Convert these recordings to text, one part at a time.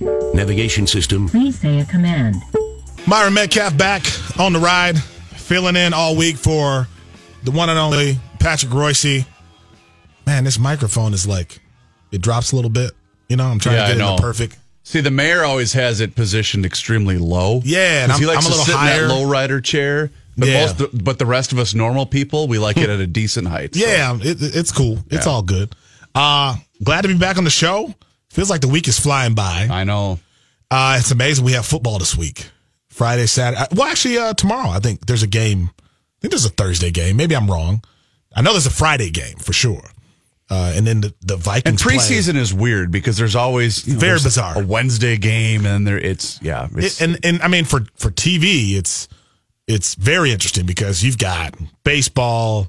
Navigation system. Please say a command. Myron Medcalf back on the ride, filling in all week for the one and only Patrick Royce. Man, this microphone is like, it drops a little bit. You know, I'm trying Yeah, to I get it in the perfect. See, the mayor always has it positioned extremely low. Yeah, and 'Cause he I'm- likes I'm a to little sit higher. in that low rider chair. But Yeah. most, but the rest of us normal people, we like it at a decent height. so. Yeah, it, it's cool. It's Yeah. all good. Uh, glad to be back on the show. Feels like the week is flying by. I know. Uh, it's amazing. We have football this week. Friday, Saturday. Well, actually, uh, tomorrow, I think there's a game. I think there's a Thursday game. Maybe I'm wrong. I know there's a Friday game for sure. Uh, and then the, the And Vikings play. preseason is weird because there's always you know, Very there's bizarre. a Wednesday game, and there it's yeah, it's, It- and and I mean for for TV, it's it's very interesting because you've got baseball,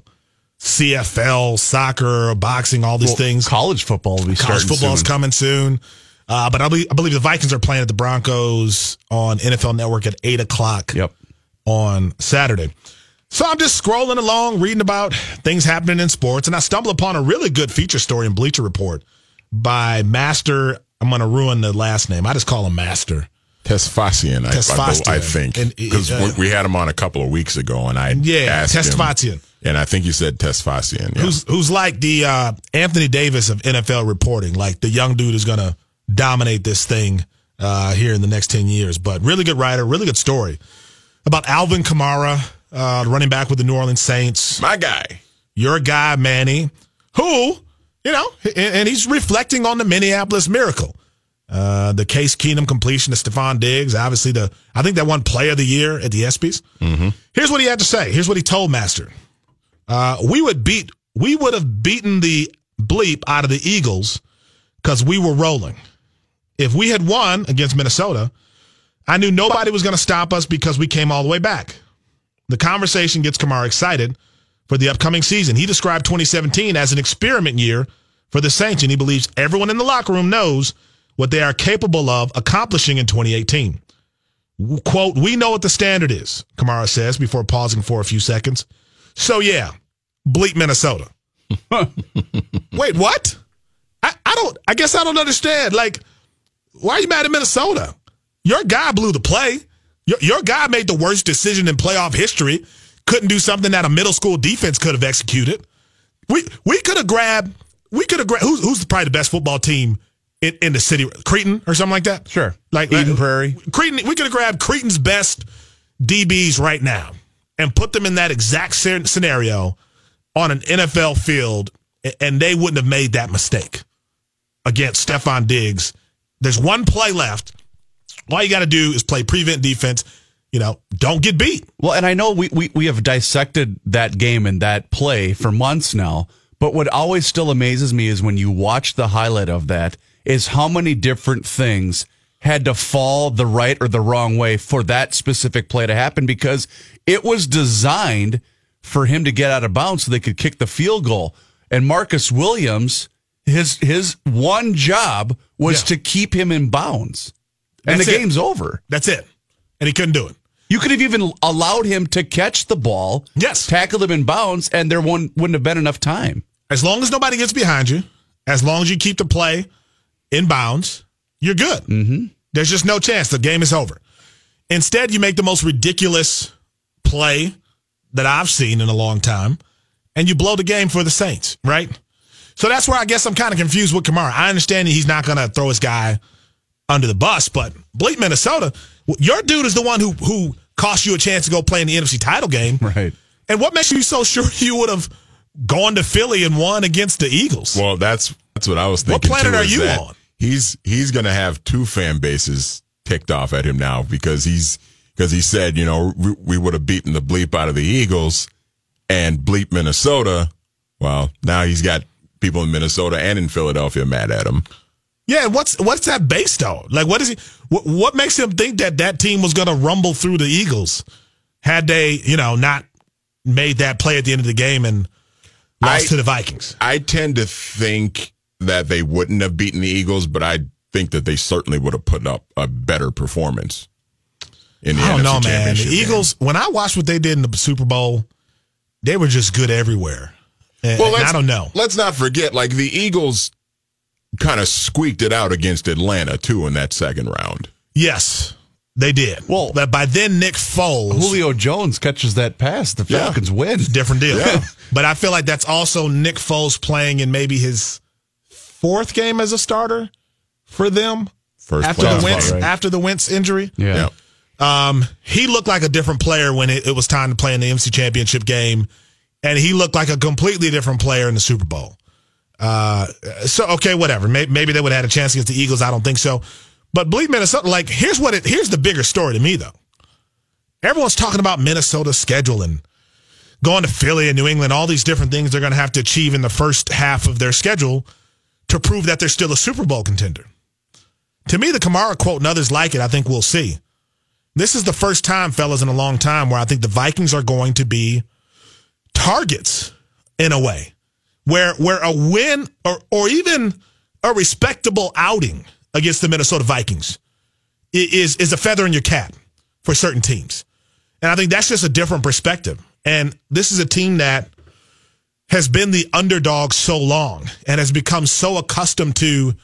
CFL, soccer, boxing, all these well, things. college football will be College starting football is coming soon. Uh, but I believe, I believe the Vikings are playing at the Broncos on NFL Network at eight o'clock Yep. on Saturday. So I'm just scrolling along, reading about things happening in sports, and I stumble upon a really good feature story in Bleacher Report by Master. I'm going to ruin the last name. I just call him Master. Tesfatsion, I, I, I think, because uh, we had him on a couple of weeks ago, and I Yeah, asked him, Tesfatsion. And I think you said Tesfatsion. Yeah. who's who's like the uh, Anthony Davis of NFL reporting. Like the young dude is going to dominate this thing uh, here in the next ten years. But really good writer, really good story about Alvin Kamara, uh, running back with the New Orleans Saints. my guy? Your guy Manny, who you know, and, he's reflecting on the Minneapolis Miracle. Uh, the Case Keenum completion to Stefon Diggs, obviously the I think that one Player of the Year at the ESPYS. Mm-hmm. Here's what he had to say. Here's what he told Master. Uh, we would beat we would have beaten the bleep out of the Eagles because we were rolling. If we had won against Minnesota, I knew nobody was going to stop us because we came all the way back. The conversation gets Kamara excited for the upcoming season. He described 2017 as an experiment year for the Saints, and he believes everyone in the locker room knows what they are capable of accomplishing in 2018. Quote, we know what the standard is, Kamara says before pausing for a few seconds. So, yeah, bleep Minnesota. Wait, what? I, I don't, I guess I don't understand. Like, why are you mad at Minnesota? Your guy blew the play. Your, your guy made the worst decision in playoff history. Couldn't do something that a middle school defense could have executed. We we could have grabbed. We could have grabbed. Who's, who's probably the best football team in, in the city? Cretin or something like that. Sure. like Eden like- Prairie. Cretin. We could have grabbed Cretin's best DBs right now and put them in that exact sce- scenario on an NFL field, and they wouldn't have made that mistake against Stefon Diggs. There's one play left. All you got to do is play prevent defense. You know, don't get beat. Well, and I know we, we, we have dissected that game and that play for months now, but what always still amazes me is when you watch the highlight of that is how many different things had to fall the right or the wrong way for that specific play to happen because it was designed for him to get out of bounds so they could kick the field goal. And Marcus Williams, his his one job was Yeah. to keep him in bounds. And That's the it. game's over. That's it. And he couldn't do it. You could have even allowed him to catch the ball, Yes. tackle him in bounds, and there wouldn't, wouldn't have been enough time. As long as nobody gets behind you, as long as you keep the play in bounds, you're good. Mm-hmm. There's just no chance. The game is over. Instead, you make the most ridiculous play that I've seen in a long time, and you blow the game for the Saints, right? So that's where I guess I'm kind of confused with Kamara. I understand that he's not going to throw his guy under the bus, but bleep Minnesota. Your dude is the one who who cost you a chance to go play in the NFC title game. Right. And what makes you so sure you would have gone to Philly and won against the Eagles? Well, that's that's what I was thinking. What planet too, are you on? He's he's going to have two fan bases ticked off at him now because he's because he said you know we, we would have beaten the bleep out of the Eagles and bleep Minnesota. Well, now he's got people in Minnesota and in Philadelphia mad at him. Yeah, what's what's that based on? Like, what is he? What, what makes him think that that team was going to rumble through the Eagles had they, you know, not made that play at the end of the game and lost I- to the Vikings? I tend to think that they wouldn't have beaten the Eagles, but I think that they certainly would have put up a better performance. In the I don't NFC know, man. The Championship game. Eagles. When I watched what they did in the Super Bowl, they were just good everywhere. And, Well, and I don't know. Let's not forget, like the Eagles kind of squeaked it out against Atlanta too in that second round. Yes, they did. Well- but by then Nick Foles, Julio Jones catches that pass. The Yeah. Falcons win. different deal. Yeah. but I feel like that's also Nick Foles playing in maybe his fourth game as a starter for them First after the Wentz right. after the Wentz injury. Yeah. Yeah. Um, he looked like a different player when it, it was time to play in the NFC Championship game, and he looked like a completely different player in the Super Bowl. Uh, so okay, whatever. Maybe, maybe they would have had a chance against the Eagles. I don't think so. But believe Minnesota. Like here's what it. Here's the bigger story to me though. Everyone's talking about Minnesota's schedule and going to Philly and New England. All these different things they're going to have to achieve in the first half of their schedule to prove that they're still a Super Bowl contender. To me, the Kamara quote and others like it. I think we'll see. This is the first time, fellas, in a long time where I think the Vikings are going to be targets in a way where where a win or or even a respectable outing against the Minnesota Vikings is is a feather in your cap for certain teams. And I think that's just a different perspective. And this is a team that has been the underdog so long and has become so accustomed to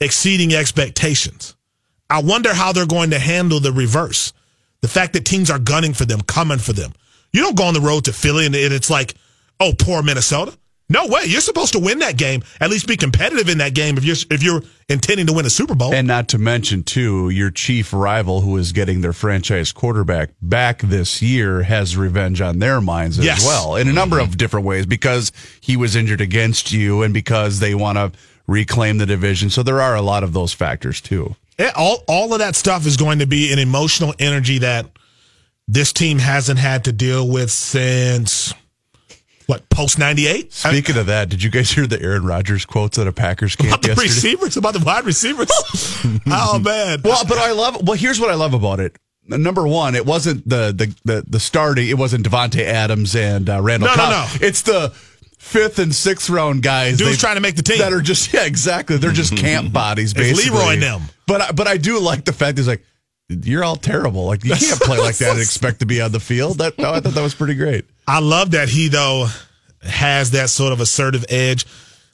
exceeding expectations. I wonder how they're going to handle the reverse. The fact that teams are gunning for them, coming for them. You don't go on the road to Philly and it's like, oh, poor Minnesota. No way. You're supposed to win that game. At least be competitive in that game if you're if you're intending to win a Super Bowl. And not to mention, too, your chief rival, who is getting their franchise quarterback back this year, has revenge on their minds as Yes. well in a number mm-hmm. of different ways because he was injured against you and because they want to reclaim the division. So there are a lot of those factors, too. Yeah, all all of that stuff is going to be an emotional energy that this team hasn't had to deal with since what post ninety eight. Speaking of that, did you guys hear the Aaron Rodgers quotes at a Packers camp About the yesterday? receivers, about the wide receivers. oh man! Well, but I love. Well, here's what I love about it. Number one, it wasn't the the the, the starting. It wasn't Davante Adams and uh, Randall. No, no, Cobb. It's the fifth and sixth round guys. Dudes they- trying to make the team. that are just yeah, exactly. They're just camp bodies, basically. It's. Leroy and them. But I- but I do like the fact he's like, you're all terrible. Like you can't play like that and expect to be on the field. That no, I thought that was pretty great. I love that he though has that sort of assertive edge.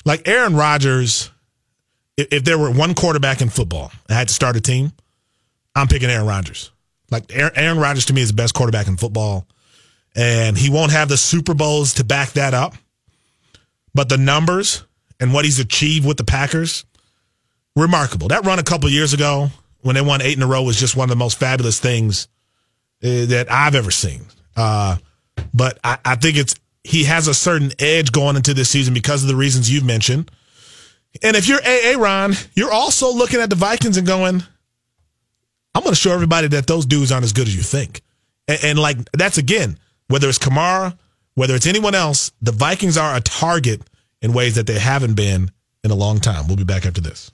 Like Aaron Rodgers, if, if there were one quarterback in football I had to start a team, I'm picking Aaron Rodgers. Like Aaron, Aaron Rodgers to me is the best quarterback in football, and he won't have the Super Bowls to back that up. But the numbers and what he's achieved with the Packers, remarkable. That run a couple years ago when they won eight in a row was just one of the most fabulous things uh, that I've ever seen. Uh, but I, I think it's he has a certain edge going into this season because of the reasons you've mentioned. And if you're AA Ron, you're also looking at the Vikings and going, I'm going to show everybody that those dudes aren't as good as you think. And, and like that's again, whether it's Kamara, whether it's anyone else, the Vikings are a target in ways that they haven't been in a long time. We'll be back after this.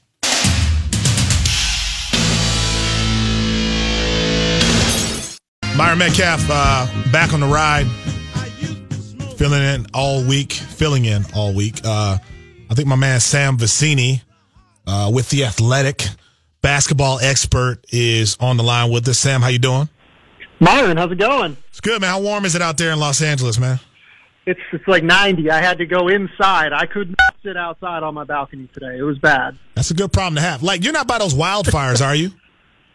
Myron Medcalf uh, back on the ride, filling in all week, filling in all week. Uh, I think my man Sam Vecenie uh, with the Athletic basketball expert is on the line with us. Sam, how you doing? Myron, how's it going? It's good, man. How warm is it out there in Los Angeles, man? It's it's like 90. I had to go inside. I could not sit outside on my balcony today. It was bad. That's a good problem to have. Like, you're not by those wildfires, are you?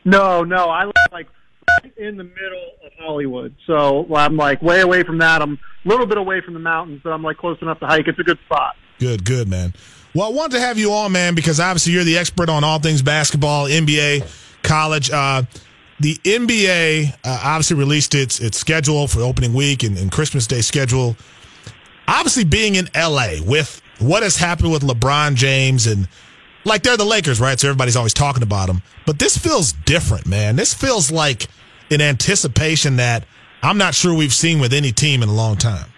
No, no, I live like right in the middle of Hollywood, so I'm like way away from that. I'm a little bit away from the mountains, but I'm like close enough to hike. It's a good spot. Good, good, man. Well, I wanted to have you on, man, because obviously you're the expert on all things basketball, NBA, college. Uh, the NBA uh, obviously released its its schedule for opening week and, and Christmas Day schedule. Obviously, being in LA with what has happened with LeBron James and like they're the Lakers, right? So everybody's always talking about them. But this feels different, man. This feels like an anticipation that I'm not sure we've seen with any team in a long time.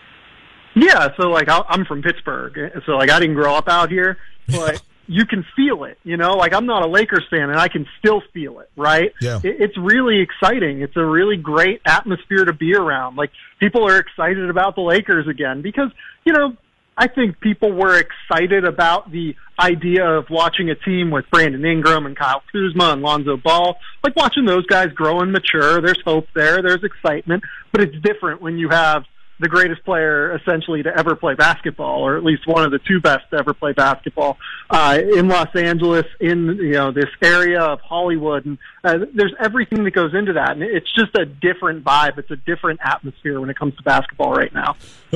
Yeah, so like I- I'm from Pittsburgh, so like I didn't grow up out here, but you can feel it. You know, like I'm not a Lakers fan, and I can still feel it. Right? Yeah. It, it's really exciting. It's a really great atmosphere to be around. Like people are excited about the Lakers again because you know I think people were excited about the idea of watching a team with Brandon Ingram and Kyle Kuzma and Lonzo Ball, like watching those guys grow and mature. There's hope there. There's excitement, but it's different when you have the greatest player essentially to ever play basketball, or at least one of the two best to ever play basketball uh, in Los Angeles, in you know this area of Hollywood, and uh, there's everything that goes into that, and it's just a different vibe. It's a different atmosphere when it comes to basketball right now.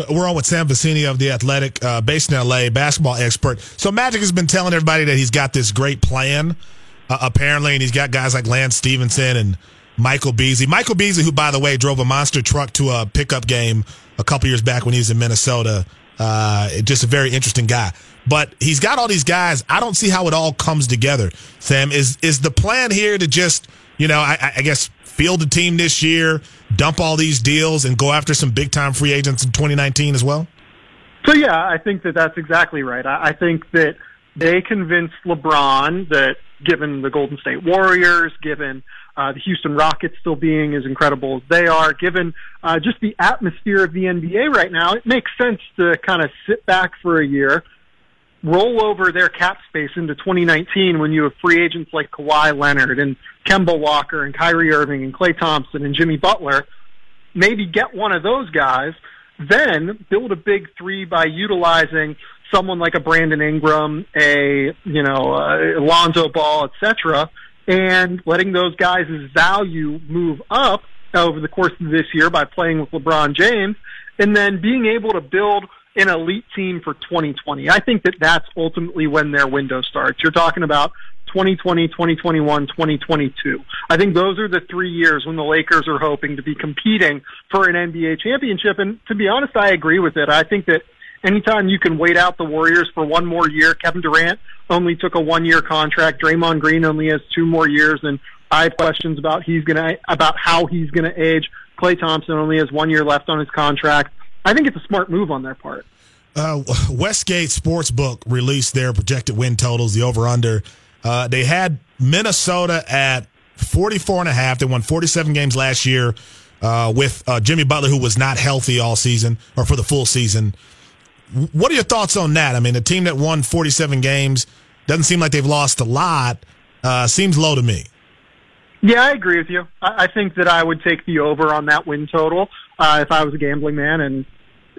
We're on with Sam Vecenie of the Athletic, uh, based in LA, basketball expert. So Magic has been telling everybody that he's got this great plan, uh, apparently, and he's got guys like Lance Stevenson and Michael Beasley. Michael Beasley, who by the way drove a monster truck to a pickup game a couple years back when he was in Minnesota. Uh, just a very interesting guy. But he's got all these guys. I don't see how it all comes together. Sam, is is the plan here to just, you know, I, I guess field the team this year, dump all these deals, and go after some big time free agents in 2019 as well? So yeah, I think that that's exactly right. I, I think that they convinced LeBron that given the Golden State Warriors, given uh, the Houston Rockets still being as incredible as they are, given uh, just the atmosphere of the NBA right now, it makes sense to kind of sit back for a year, roll over their cap space into 2019 when you have free agents like Kawhi Leonard and Kemba Walker and Kyrie Irving and Klay Thompson and Jimmy Butler. Maybe get one of those guys, then build a big three by utilizing someone like a Brandon Ingram, a you know uh, Lonzo Ball, etc., and letting those guys' value move up over the course of this year by playing with LeBron James, and then being able to build an elite team for 2020. I think that that's ultimately when their window starts. You're talking about 2020, 2021, 2022. I think those are the three years when the Lakers are hoping to be competing for an NBA championship. And to be honest, I agree with it. I think that anytime you can wait out the Warriors for one more year, Kevin Durant only took a one year contract. Draymond Green only has two more years, and I have questions about he's gonna about how he's gonna age. Klay Thompson only has one year left on his contract. I think it's a smart move on their part. Uh, Westgate Sportsbook released their projected win totals, the over under. Uh, they had Minnesota at 44 and a half. They won 47 games last year uh, with uh, Jimmy Butler, who was not healthy all season or for the full season. What are your thoughts on that? I mean, a team that won 47 games doesn't seem like they've lost a lot. Uh, seems low to me. Yeah, I agree with you. I, I think that I would take the over on that win total uh, if I was a gambling man, and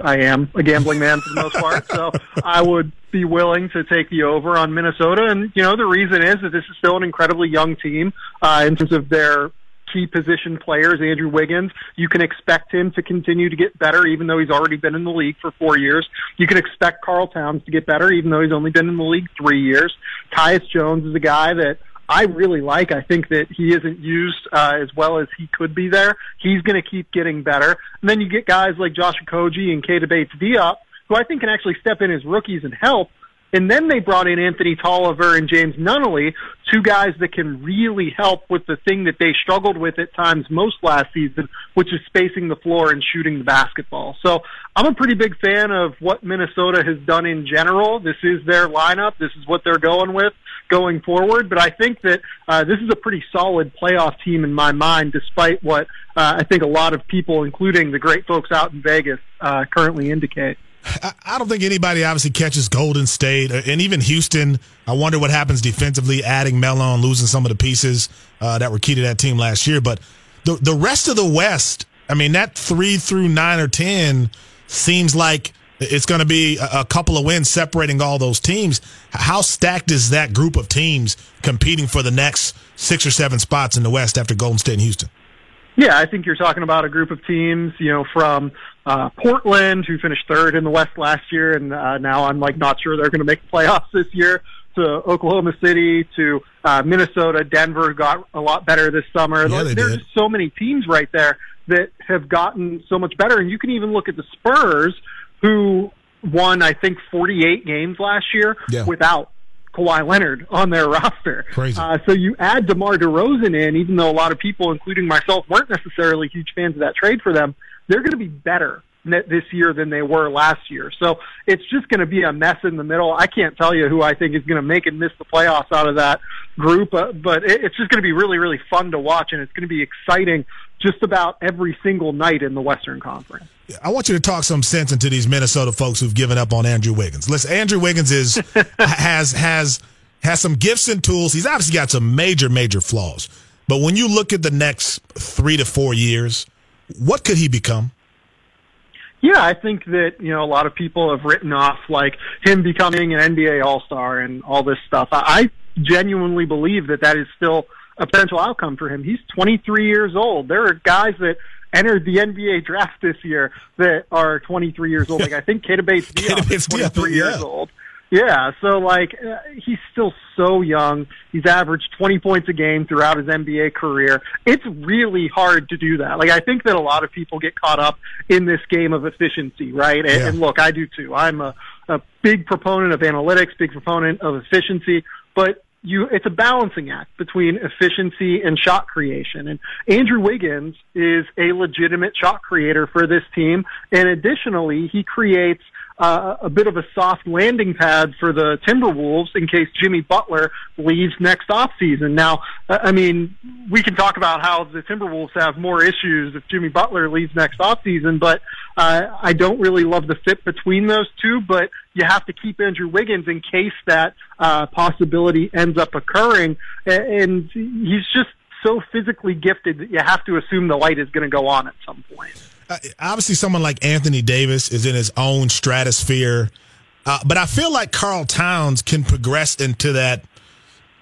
I am a gambling man for the most part. So I would be willing to take the over on Minnesota. And, you know, the reason is that this is still an incredibly young team uh, in terms of their key position players, Andrew Wiggins. You can expect him to continue to get better, even though he's already been in the league for four years. You can expect Karl Towns to get better, even though he's only been in the league three years. Tyus Jones is a guy that I really like. I think that he isn't used uh, as well as he could be there. He's going to keep getting better. And then you get guys like Josh Okogie and Keita Bates Diop, who I think can actually step in as rookies and help. And then they brought in Anthony Tolliver and James Nunnally, two guys that can really help with the thing that they struggled with at times most last season, which is spacing the floor and shooting the basketball. So I'm a pretty big fan of what Minnesota has done in general. This is their lineup. This is what they're going with going forward. But I think that uh, this is a pretty solid playoff team in my mind, despite what uh, I think a lot of people, including the great folks out in Vegas, uh, currently indicate. I don't think anybody obviously catches Golden State and even Houston. I wonder what happens defensively, adding Melo and losing some of the pieces uh, that were key to that team last year. But the the rest of the West, I mean, that three through nine or ten seems like it's going to be a couple of wins separating all those teams. How stacked is that group of teams competing for the next six or seven spots in the West after Golden State and Houston? Yeah, I think you're talking about a group of teams, you know, from uh, Portland, who finished third in the West last year, and uh, now I'm like not sure they're going to make the playoffs this year. To Oklahoma City, to uh, Minnesota, Denver got a lot better this summer. Yeah, There's did. just so many teams right there that have gotten so much better, and you can even look at the Spurs, who won I think 48 games last year Yeah. without Kawhi Leonard on their roster. Crazy. Uh, so you add DeMar DeRozan in, even though a lot of people, including myself, weren't necessarily huge fans of that trade for them, they're going to be better this year than they were last year. So it's just going to be a mess in the middle. I can't tell you who I think is going to make and miss the playoffs out of that group, uh, but it, it's just going to be really, really fun to watch, and it's going to be exciting just about every single night in the Western Conference. I want you to talk some sense into these Minnesota folks who've given up on Andrew Wiggins. Listen, Andrew Wiggins is has has has some gifts and tools. He's obviously got some major major flaws. But when you look at the next 3 to 4 years, what could he become? Yeah, I think that, you know, a lot of people have written off like him becoming an NBA All-Star and all this stuff. I I genuinely believe that that is still a potential outcome for him. He's 23 years old. There are guys that entered the NBA draft this year that are 23 years old. Like I think Keita Bates Diop is Bates-Diop, 23 years old. Yeah, so like uh, he's still so young. He's averaged 20 points a game throughout his NBA career. It's really hard to do that. Like I think that a lot of people get caught up in this game of efficiency, right? And, Yeah. and look, I do too. I'm a, a big proponent of analytics, big proponent of efficiency, but you it's a balancing act between efficiency and shot creation. And Andrew Wiggins is a legitimate shot creator for this team, and additionally, he creates uh, a bit of a soft landing pad for the Timberwolves in case Jimmy Butler leaves next offseason. Now, uh, I mean, we can talk about how the Timberwolves have more issues if Jimmy Butler leaves next offseason, but uh, I don't really love the fit between those two. But you have to keep Andrew Wiggins in case that uh, possibility ends up occurring, and he's just so physically gifted that you have to assume the light is going to go on at some point. Uh, obviously, someone like Anthony Davis is in his own stratosphere, uh, but I feel like Karl Towns can progress into that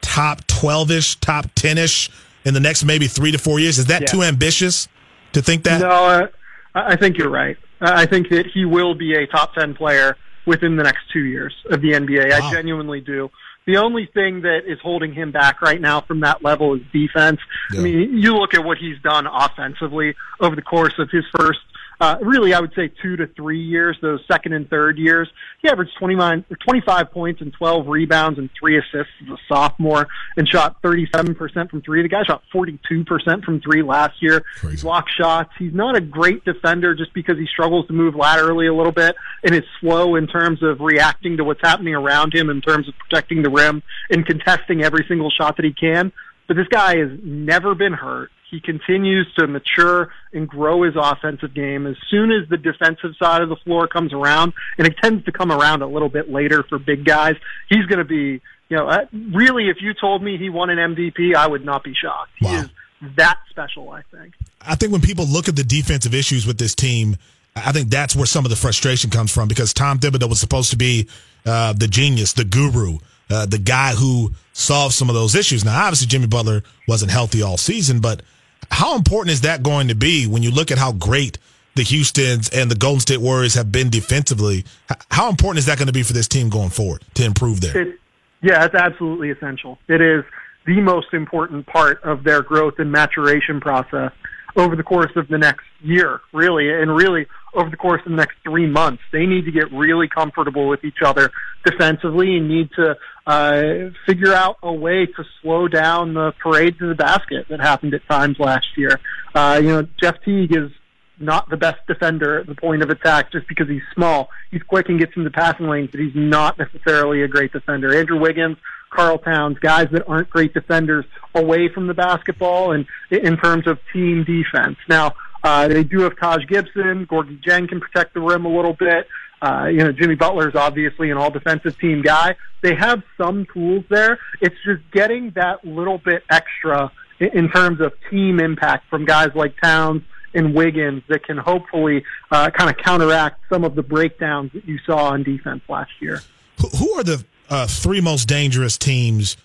top 12 ish, top 10 ish in the next maybe three to four years. Is that Yeah. too ambitious to think that? No, uh, I think you're right. I I think that he will be a top 10 player within the next two years of the NBA. Wow. I genuinely do. The only thing that is holding him back right now from that level is defense. Yeah. I mean, you look at what he's done offensively over the course of his first, uh, really, I would say two to three years, those second and third years. He averaged 29, 25 points and 12 rebounds and three assists as a sophomore and shot 37% from three. The guy shot 42% from three last year. Crazy. Block shots. He's not a great defender just because he struggles to move laterally a little bit and is slow in terms of reacting to what's happening around him in terms of protecting the rim and contesting every single shot that he can. But this guy has never been hurt. He continues to mature and grow his offensive game. As soon as the defensive side of the floor comes around, and it tends to come around a little bit later for big guys, he's going to be, you know, uh, really, if you told me he won an MVP, I would not be shocked. He is that special, I think. I think when people look at the defensive issues with this team, I think that's where some of the frustration comes from because Tom Thibodeau was supposed to be uh, the genius, the guru, uh, the guy who solved some of those issues. Now, obviously, Jimmy Butler wasn't healthy all season, but how important is that going to be when you look at how great the Houston's and the Golden State Warriors have been defensively? How important is that going to be for this team going forward to improve there? It, yeah, it's absolutely essential. It is the most important part of their growth and maturation process over the course of the next year, really, and really over the course of the next three months. They need to get really comfortable with each other defensively and need to uh, figure out a way to slow down the parade to the basket that happened at times last year. Uh, you know, Jeff Teague is not the best defender at the point of attack just because he's small. He's quick and gets into passing lanes, but he's not necessarily a great defender. Andrew Wiggins, Karl Towns, guys that aren't great defenders away from the basketball and in terms of team defense. Now, uh, they do have Taj Gibson. Gorgui Dieng can protect the rim a little bit. Uh, you know, Jimmy Butler is obviously an all defensive team guy. They have some tools there. It's just getting that little bit extra in, terms of team impact from guys like Towns and Wiggins that can hopefully uh, kind of counteract some of the breakdowns that you saw on defense last year. Who- Who are the uh, three most dangerous teams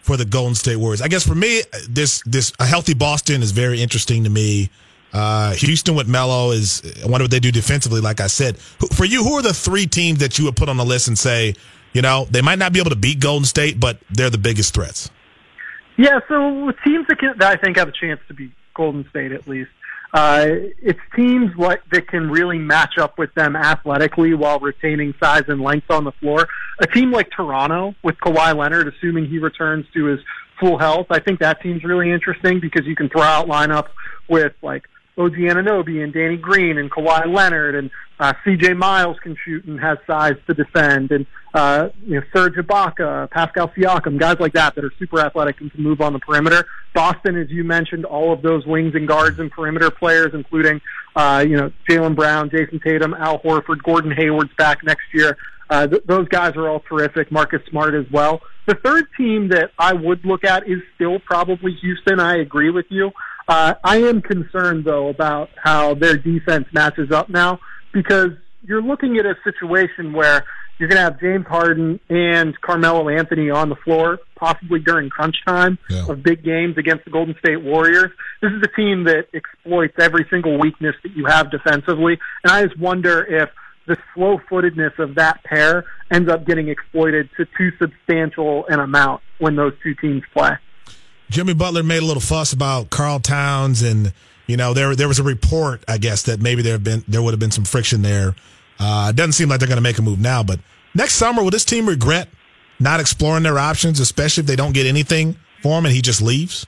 for the Golden State Warriors. I guess for me, this this a healthy Boston is very interesting to me. Uh, Houston with Melo is. I wonder what they do defensively. Like I said, for you, who are the three teams that you would put on the list and say, you know, they might not be able to beat Golden State, but they're the biggest threats? Yeah, so teams that, can, that I think have a chance to beat Golden State at least, uh, it's teams that can really match up with them athletically while retaining size and length on the floor. A team like Toronto with Kawhi Leonard, assuming he returns to his full health, I think that team's really interesting because you can throw out lineups with like OG Anunoby and Danny Green and Kawhi Leonard and uh, CJ Miles can shoot and has size to defend and uh, you know Serge Ibaka, Pascal Siakam, guys like that that are super athletic and can move on the perimeter. Boston, as you mentioned, all of those wings and guards and perimeter players, including uh, you know Jaylen Brown, Jayson Tatum, Al Horford, Gordon Hayward's back next year. Uh, th- those guys are all terrific. Marcus Smart as well. The third team that I would look at is still probably Houston. I agree with you. Uh, I am concerned though about how their defense matches up now because you're looking at a situation where you're going to have James Harden and Carmelo Anthony on the floor, possibly during crunch time Yeah. of big games against the Golden State Warriors. This is a team that exploits every single weakness that you have defensively, and I just wonder if the slow footedness of that pair ends up getting exploited to too substantial an amount when those two teams play. Jimmy Butler made a little fuss about Karl Towns, and you know there there was a report, I guess, that maybe there have been there would have been some friction there. Uh, it doesn't seem like they're going to make a move now, but next summer will this team regret not exploring their options, especially if they don't get anything for him and he just leaves?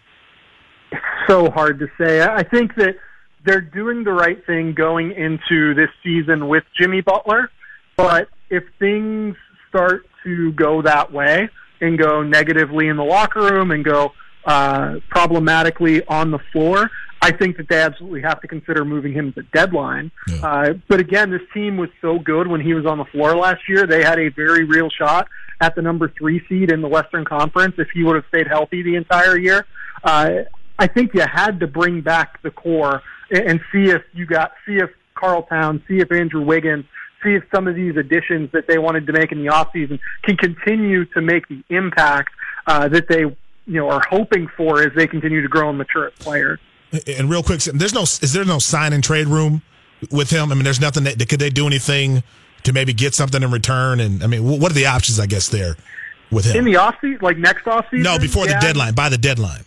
It's so hard to say. I I think that they're doing the right thing going into this season with Jimmy Butler, but if things start to go that way and go negatively in the locker room and go uh, problematically on the floor, I think that they absolutely have to consider moving him at the deadline. Yeah. Uh, but again, this team was so good when he was on the floor last year. They had a very real shot at the number three seed in the Western Conference if he would have stayed healthy the entire year. Uh, I think you had to bring back the core and, and see if you got see if Karl Town, see if Andrew Wiggins, see if some of these additions that they wanted to make in the offseason can continue to make the impact uh, that they you know are hoping for as they continue to grow and mature as players. And real quick, there's no is there no sign and trade room with him? I mean, there's nothing that could they do anything to maybe get something in return? And I mean, what are the options? I guess there with him. In the offseason, like next offseason? no, before yeah. the deadline, by the deadline.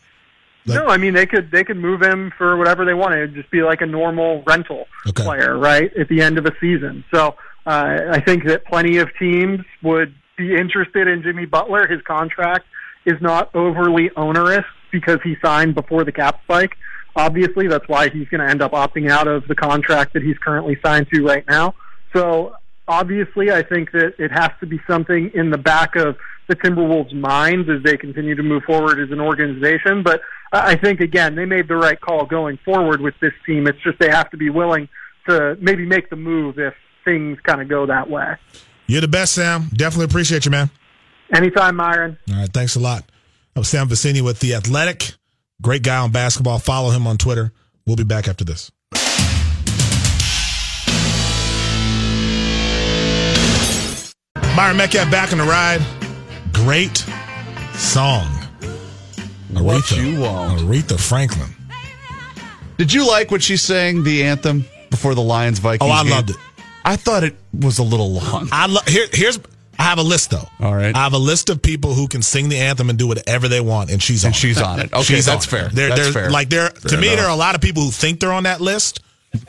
Like- no, I mean they could they could move him for whatever they wanted. It'd just be like a normal rental Okay. player, right, at the end of a season. So uh, I think that plenty of teams would be interested in Jimmy Butler. His contract is not overly onerous because he signed before the cap spike. Obviously, that's why he's going to end up opting out of the contract that he's currently signed to right now. So obviously, I think that it has to be something in the back of the Timberwolves' minds as they continue to move forward as an organization. But I think again, they made the right call going forward with this team. It's just they have to be willing to maybe make the move if things kind of go that way. You're the best, Sam. Definitely appreciate you, man. Anytime, Myron. All right, thanks a lot. I'm Sam Vecenie with the Athletic. Great guy on basketball. Follow him on Twitter. We'll be back after this. Myron Medcalf back on the ride. Great song. What you want. Aretha Franklin. Did you like what she sang the anthem before the Lions Vikings? Oh, I game? loved it. I thought it was a little long. I lo- here, here's I have a list though. All right. I have a list of people who can sing the anthem and do whatever they want, and she's on. It. And it. she's on it. Okay, She's that's on it. fair. There, That's there's fair. like there to me, enough. there are a lot of people who think they're on that list,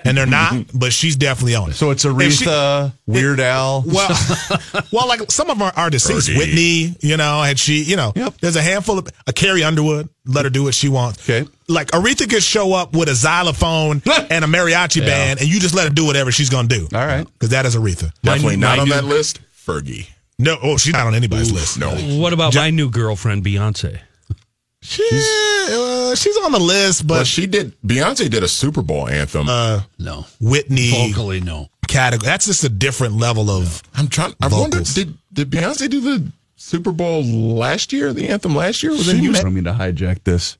and they're not. but she's definitely on it. So it's If she- Aretha, Weird Al. well, well, like some of our are deceased. Birdie. Whitney, you know, and she, you know, Yep. there's a handful of a Carrie Underwood. Let her do what she wants. Okay. Like Aretha could show up with a xylophone and a mariachi band, and you just let her do whatever she's gonna do. All right. because that is Aretha. Definitely My- not my on new- that list. Fergie. No, oh, she's not on anybody's list. No. What about my new girlfriend, Beyonce? She, uh, she's on the list, But but she did. Beyonce did a Super Bowl anthem. uh, No. Whitney Vocally, no. category. That's just a different level of. I'm trying. I wonder vocals. did did Beyonce do the Super Bowl last year? The anthem last year was in You Houston. don't mean to hijack this.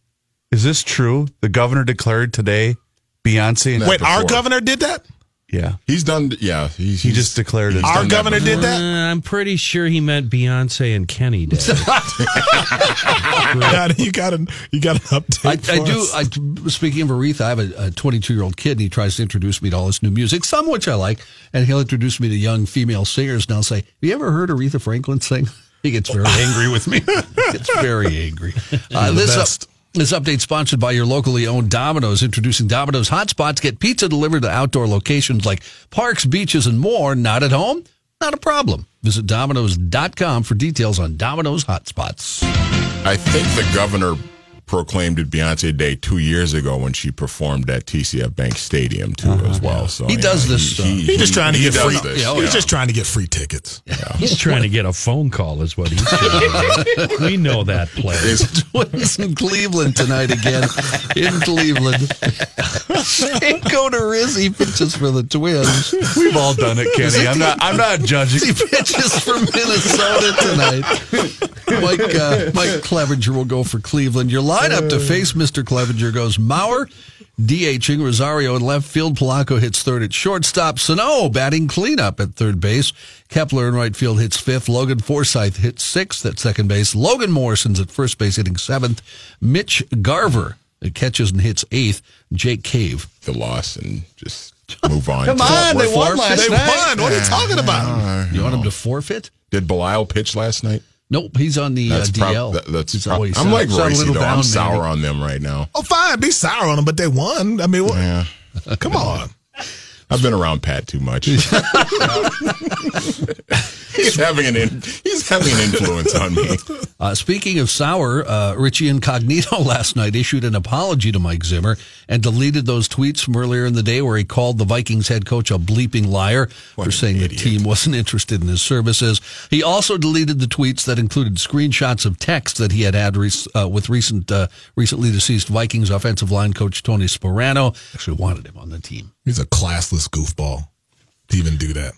Is this true? The governor declared today Beyonce and Wait, our governor did that? Yeah. He's done. Yeah, he's, He just declared it. Our done that governor did that. Uh, I'm pretty sure he meant Beyonce and Kenny did. God, you got an you got an update. I, I for do. I, speaking of Aretha, I have a 22 year old kid, and he tries to introduce me to all this new music, some which I like, and he'll introduce me to young female singers, and I'll say, "Have you ever heard Aretha Franklin sing?" He gets very angry with me. he gets very angry. Uh, the this up, best. This update sponsored by your locally owned Domino's, introducing Domino's hotspots. Get pizza delivered to outdoor locations like parks, beaches, and more. Not at home? Not a problem. Visit Domino's.com for details on Domino's hotspots. I think the governor proclaimed it Beyonce Day two years ago when she performed at TCF Bank Stadium too as well. So He you does know, this, uh, He's just trying to get does free. this, Yeah, oh, He's yeah. just trying to get free tickets. He's trying to get a phone call, is what he's trying to do. We know that play. It's- Twins in Cleveland tonight again. In Cleveland. Go to Rizzy pitches for the Twins. We've all done it, Kenny. I'm not. I'm not judging. He pitches for Minnesota tonight. Mike uh, Mike Clevinger will go for Cleveland. Your lineup to face Mr. Clevinger goes Mauer, DHing Rosario in left field. Polanco hits third at shortstop. Sano batting cleanup at third base. Kepler in right field hits fifth. Logan Forsythe hits sixth at second base. Logan Morrison's at first base hitting seventh. Mitch Garver catches and hits eighth. Jake Cave. the loss and just move on. Come on, they won Forfeit. last They night. won. What are you talking about? You want him to forfeit? Did Belial pitch last night? Nope, he's on the uh, That's prob- DL. that- that's He's prob- always I'm sound- like sound a Royce little though. down, I'm sour maybe. on them right now. Oh, fine. Be sour on them, but they won. I mean, what, Yeah, come on. I've been around Pat too much. he's having an in, he's having an influence on me. Uh, speaking of sour, uh, Richie Incognito last night issued an apology to Mike Zimmer and deleted those tweets from earlier in the day where he called the Vikings head coach a bleeping liar for an saying the team wasn't interested in his services. He also deleted the tweets that included screenshots of text that he had had rec- uh, with recent, uh, recently deceased Vikings offensive line coach Tony Sparano. Actually wanted him on the team. He's a classless goofball to even do that.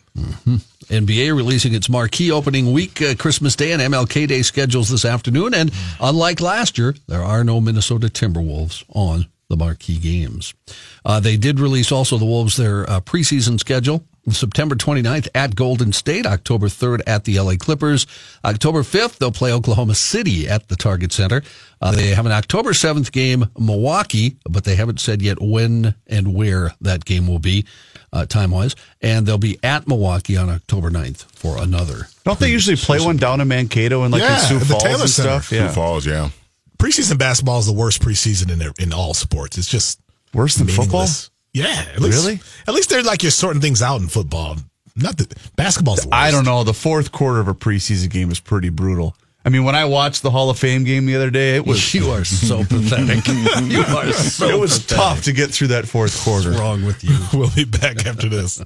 NBA releasing its marquee opening week, uh, Christmas Day and MLK Day schedules this afternoon. And unlike last year, there are no Minnesota Timberwolves on the marquee games. Uh, they did release also the Wolves their uh, preseason schedule. September 29th at Golden State, October 3rd at the LA Clippers, October 5th they'll play Oklahoma City at the Target Center. Uh, they have an October 7th game, Milwaukee, but they haven't said yet when and where that game will be uh, time wise. And they'll be at Milwaukee on October 9th for another. Don't they usually play one down in Mankato and like Yeah, in Sioux at the Falls Taylor and Center. stuff? Sioux Yeah, Falls, yeah. Preseason basketball is the worst preseason in in all sports. It's just worse than football. Yeah, at least, Really? At least they're like you're sorting things out in football. Not that basketball's. I don't know. The fourth quarter of a preseason game is pretty brutal. I mean, when I watched the Hall of Fame game the other day, it was You are so pathetic. You are so it was pathetic. tough to get through that fourth quarter. What's wrong with you? We'll be back after this.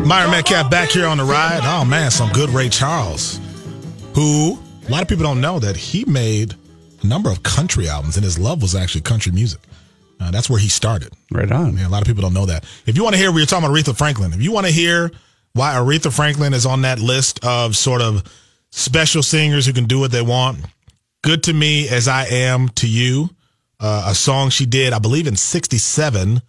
Myron Medcalf back here on the ride. Oh man, some good Ray Charles, who a lot of people don't know that he made a number of country albums, and his love was actually country music. Uh, that's where he started. Right on. A lot of people don't know that. If you want to hear, we were talking about Aretha Franklin. If you want to hear why Aretha Franklin is on that list of sort of special singers who can do what they want, "Good to Me as I Am to You," uh, a song she did, I believe, in '67.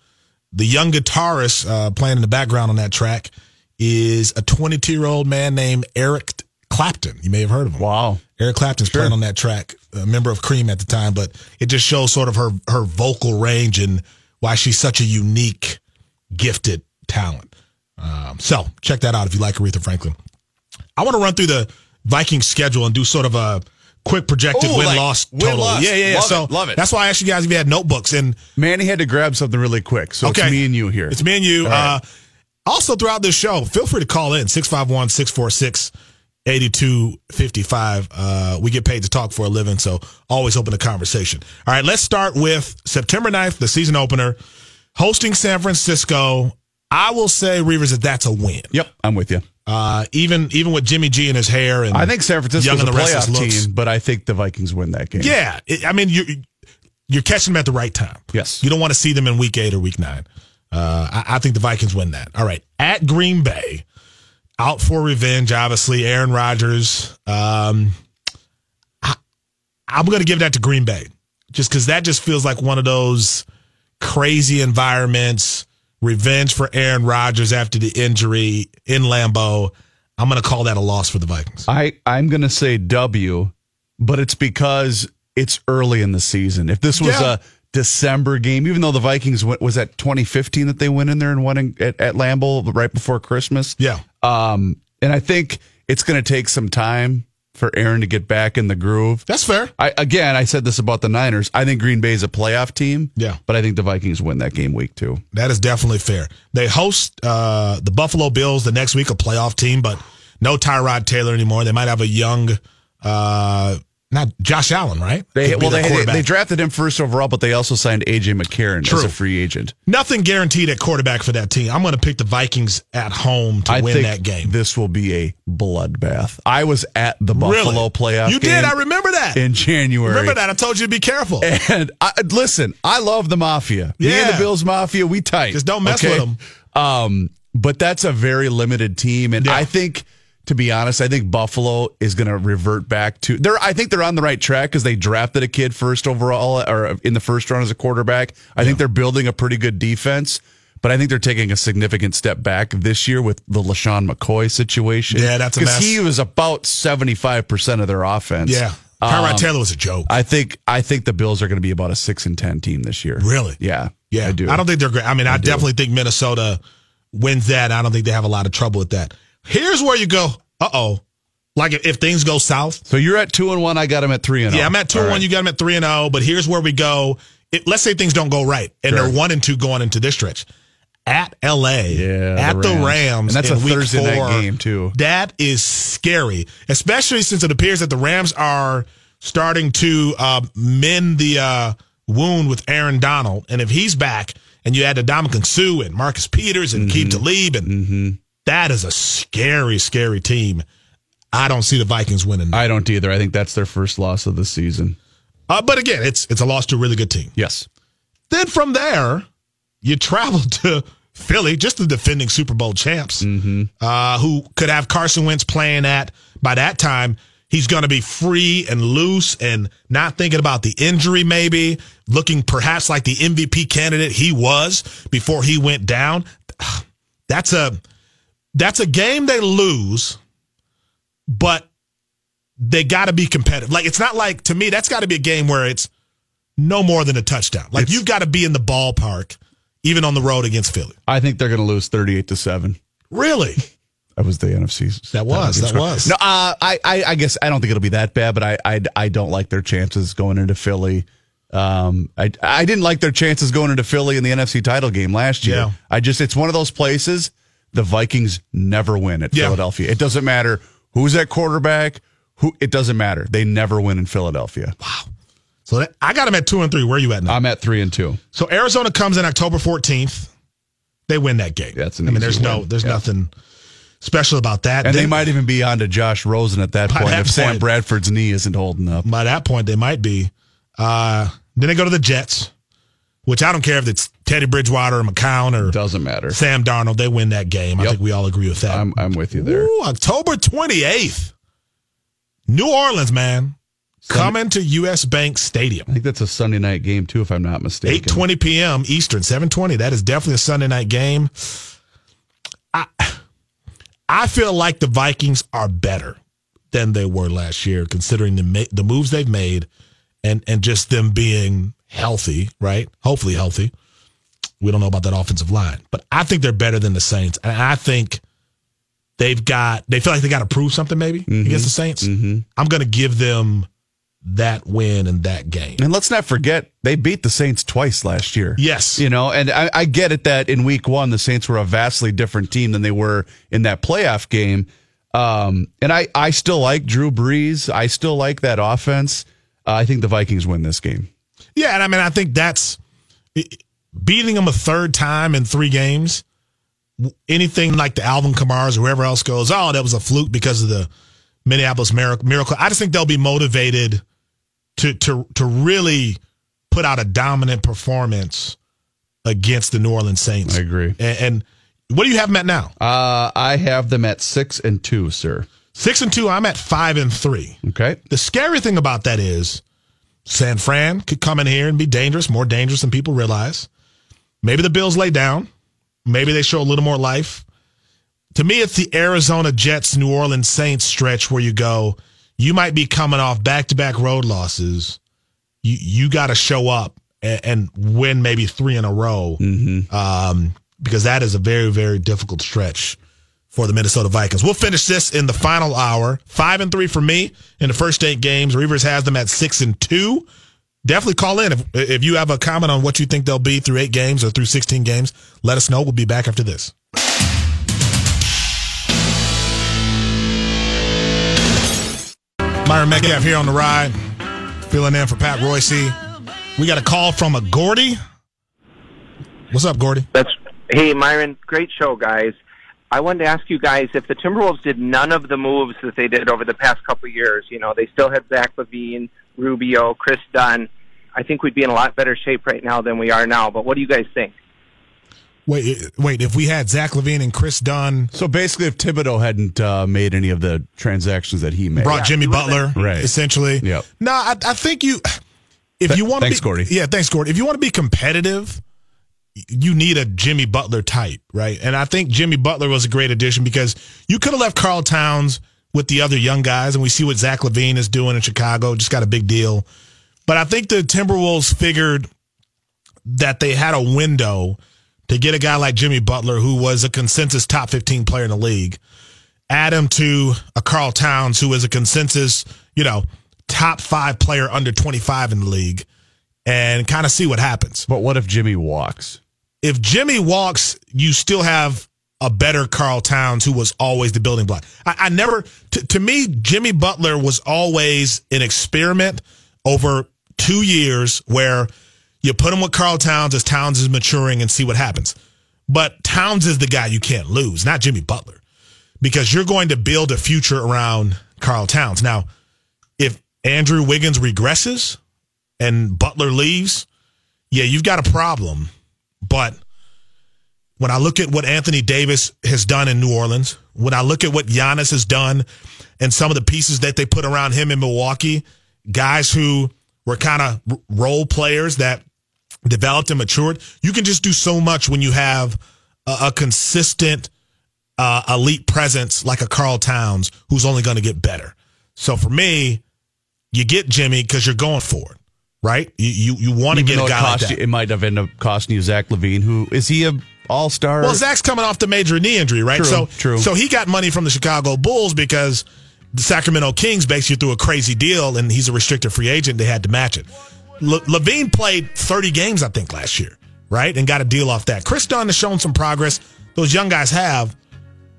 The young guitarist uh, playing in the background on that track is a 22 year old man named Eric Clapton. You may have heard of him. Wow. Eric Clapton's playing on that track, a member of Cream at the time, but it just shows sort of her her vocal range and why she's such a unique, gifted talent. Um, so check that out if you like Aretha Franklin. I want to run through the Vikings schedule and do sort of a quick projected Ooh, win like loss total. loss. Yeah, yeah, yeah. Love so it, love it. that's why I asked you guys if you had notebooks and Manny had to grab something really quick, so okay, it's me and you here. It's me and you. Right. Uh, also, throughout this show, feel free to call in 651 646 8255. Uh, we get paid to talk for a living, so always open the conversation. All right, let's start with September 9th, the season opener, hosting San Francisco. I will say, Reavers, that that's a win. Yep, I'm with you. Uh, even even with Jimmy G and his hair, and I think San Francisco's young a and the restless playoff looks. team, but I think the Vikings win that game. Yeah, it, I mean, you you're catching them at the right time. Yes. you don't want to see them in week eight or week nine. Uh, I, I think the Vikings win that. All right, at Green Bay, out for revenge. Obviously, Aaron Rodgers. Um, I, I'm going to give that to Green Bay. just because that just feels like one of those crazy environments. Revenge for Aaron Rodgers after the injury in Lambeau. I'm going to call that a loss for the Vikings. I I'm gonna say W, but it's because it's early in the season. If this was Yeah. a December game, even though the Vikings went, was that 2015 that they went in there and won in, at, at Lambeau right before Christmas. Yeah. Um, and I think it's going to take some time for Aaron to get back in the groove. That's fair. I again, I said this about the Niners. I think Green Bay is a playoff team. Yeah. but I think the Vikings win that game week two. That is definitely fair. They host uh, the Buffalo Bills the next week, a playoff team, but no Tyrod Taylor anymore. They might have a young, uh, not Josh Allen, right? They well, they, they they drafted him first overall, but they also signed AJ McCarron as a free agent. Nothing guaranteed at quarterback for that team. I'm going to pick the Vikings at home to I win that game. this will be a bloodbath. I was at the Buffalo Really? playoff. You did. I remember that. in January. remember that. I told you to be careful. And I, listen, I love the mafia. Me and Yeah. the Bills mafia, we tight. Just don't mess with 'em. Um, but that's a very limited team, and Yeah. I think, to be honest, I think Buffalo is going to revert back to. They're. I think they're on the right track because they drafted a kid first overall or in the first round as a quarterback. I think they're building a pretty good defense. But I think they're taking a significant step back this year with the LeSean McCoy situation. Yeah, that's because he was about seventy five percent of their offense. yeah. Tyrod Um, Taylor was a joke. I think I think the Bills are going to be about a six and ten team this year. Really? Yeah. Yeah, I do. I don't think they're great. I mean, I, definitely think Minnesota wins that. I don't think they have a lot of trouble with that. Here's where you go. Uh oh. Like if, if things go south. so you're at two and one. I got him at three and. Yeah, oh. I'm at two All and one. You got them at three and zero. But here's where we go. It, let's say things don't go right, and Sure. they're one and two going into this stretch. At L.A. Yeah, at the Rams. Rams, And that's in a week Thursday night game, too. That is scary, especially since it appears that the Rams are starting to uh, mend the uh, wound with Aaron Donald, and if he's back, and you add to Ndamukong Suh and Marcus Peters and Keith Mm-hmm. Talib, and that is a scary, scary team. I don't see the Vikings winning. I don't either. I think that's their first loss of the season. Uh, but again, it's it's a loss to a really good team. Yes. Then from there, you travel to Philly, just the defending Super Bowl champs, uh, who could have Carson Wentz playing at, by that time, he's going to be free and loose and not thinking about the injury, maybe looking perhaps like the MVP candidate he was before he went down. That's a, that's a game they lose, but they got to be competitive. Like, it's not like, to me, that's got to be a game where it's, no more than a touchdown. Like It's- you've got to be in the ballpark, even on the road against Philly. I think they're going to lose thirty-eight to seven. Really? That was the NFC. That was, that was. No, uh, I, I, I guess I don't think it'll be that bad, but I, I, I don't like their chances going into Philly. Um, I, I didn't like their chances going into Philly in the NFC title game last year. Yeah. I just, it's one of those places the Vikings never win at Yeah. Philadelphia. It doesn't matter who's at quarterback. Who it doesn't matter. They never win in Philadelphia. Wow. So that, I got them at two and three. Where are you at now? I'm at three and two. so Arizona comes in October 14th. They win that game. That's an I mean, there's no, there's Yeah. nothing special about that. And they Then- might even be on to Josh Rosen at that point that if Sam. Bradford's knee isn't holding up. by that point they might be. Uh, then they go to the Jets, which I don't care if it's Teddy Bridgewater or McCown or Doesn't matter. Sam Darnold. They win that game. I think we all agree with that. I'm, I'm with you there. Ooh, October 28th. New Orleans, man. Coming to US Bank Stadium. I think that's a Sunday night game too, if I'm not mistaken. 8:20 p.m. Eastern, 7:20. That is definitely a Sunday night game. I I feel like the Vikings are better than they were last year, considering the the moves they've made, and and just them being healthy, right? Hopefully healthy. We don't know about that offensive line, but I think they're better than the Saints, and I think they've got they feel like they got to prove something maybe against the Saints. I'm going to give them that win in that game. And let's not forget they beat the Saints twice last year. Yes. You know, and I, I get it that in week one the Saints were a vastly different team than they were in that playoff game. Um, and I, I still like Drew Brees. I still like that offense. Uh, I think the Vikings win this game. Yeah, and I mean, I think that's beating them a third time in three games. Anything like the Alvin Kamara's or whoever else goes, oh, that was a fluke because of the Minneapolis miracle. miracle. I just think they'll be motivated to to to really put out a dominant performance against the New Orleans Saints. I agree. And, and what do you have them at now? Uh, I have them at six and two, sir. Six and two. I'm at five and three. Okay. The scary thing about that is San Fran could come in here and be dangerous, more dangerous than people realize. Maybe the Bills lay down. Maybe they show a little more life. To me, it's the Arizona Jets, New Orleans Saints stretch where you go, you might be coming off back to back road losses. You you got to show up and, and, win maybe three in a row mm-hmm. um, because that is a very very difficult stretch for the Minnesota Vikings. We'll finish this in the final hour. Five and three for me in the first eight games. Reavers has them at six and two. Definitely call in if if you have a comment on what you think they'll be through eight games or through sixteen games. Let us know. We'll be back after this. Myron Medcalf here on the ride, filling in for Pat Reusse. We got a call from a Gordy. What's up, Gordy? That's hey, Myron. Great show, guys. I wanted to ask you guys if the Timberwolves did none of the moves that they did over the past couple of years. You know, they still had Zach LaVine, Rubio, Kris Dunn. I think we'd be in a lot better shape right now than we are now. But what do you guys think? Wait, wait. If we had Zach LaVine and Chris Dunn, so basically, if Thibodeau hadn't uh, made any of the transactions that he made, brought yeah, Jimmy Butler, right? Essentially, yeah. No, I, I think you. If you want to, thanks, be, Gordy. Yeah, thanks, Gordy. If you want to be competitive, you need a Jimmy Butler type, right? And I think Jimmy Butler was a great addition because you could have left Karl Towns with the other young guys, and we see what Zach LaVine is doing in Chicago. Just got a big deal. But I think the Timberwolves figured that they had a window to get a guy like Jimmy Butler, who was a consensus top 15 player in the league, add him to a Karl Towns, who is a consensus, you know, top five player under 25 in the league, and kind of see what happens. But what if Jimmy walks? If Jimmy walks, you still have a better Karl Towns, who was always the building block. I, I never, t- to me, Jimmy Butler was always an experiment over two years where you put him with Karl Towns as Towns is maturing and see what happens. But Towns is the guy you can't lose, not Jimmy Butler, because you're going to build a future around Karl Towns. Now, if Andrew Wiggins regresses and Butler leaves, yeah, you've got a problem. But when I look at what Anthony Davis has done in New Orleans, when I look at what Giannis has done and some of the pieces that they put around him in Milwaukee, guys who were kind of role players that developed and matured. You can just do so much when you have a, a consistent uh, elite presence like a Karl Towns who's only going to get better. So for me, you get Jimmy because you're going for it, right? You you, you want to get a guy like that. You, it might have ended up costing you Zach LaVine, who is he a all star? Well, Zach's coming off the major knee injury, right? True, so true. So he got money from the Chicago Bulls because the Sacramento Kings basically threw a crazy deal, and he's a restricted free agent. They had to match it. Le- LaVine played 30 games, I think, last year, right? And got a deal off that. Kris Dunn has shown some progress. Those young guys have.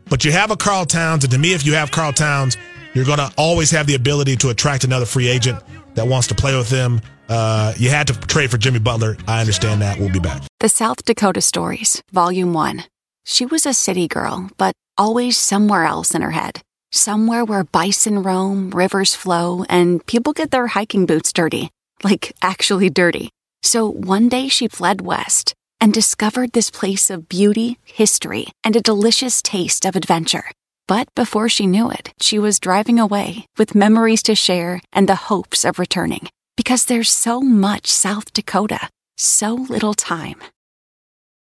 But you have a Karl Towns, and to me, if you have Karl Towns, you're going to always have the ability to attract another free agent that wants to play with them. Uh, you had to trade for Jimmy Butler. I understand that. We'll be back. The South Dakota Stories, Volume 1. She was a city girl, but always somewhere else in her head. Somewhere where bison roam, rivers flow, and people get their hiking boots dirty like actually dirty. So one day she fled west and discovered this place of beauty, history, and a delicious taste of adventure. But before she knew it, she was driving away with memories to share and the hopes of returning. Because there's so much South Dakota, so little time.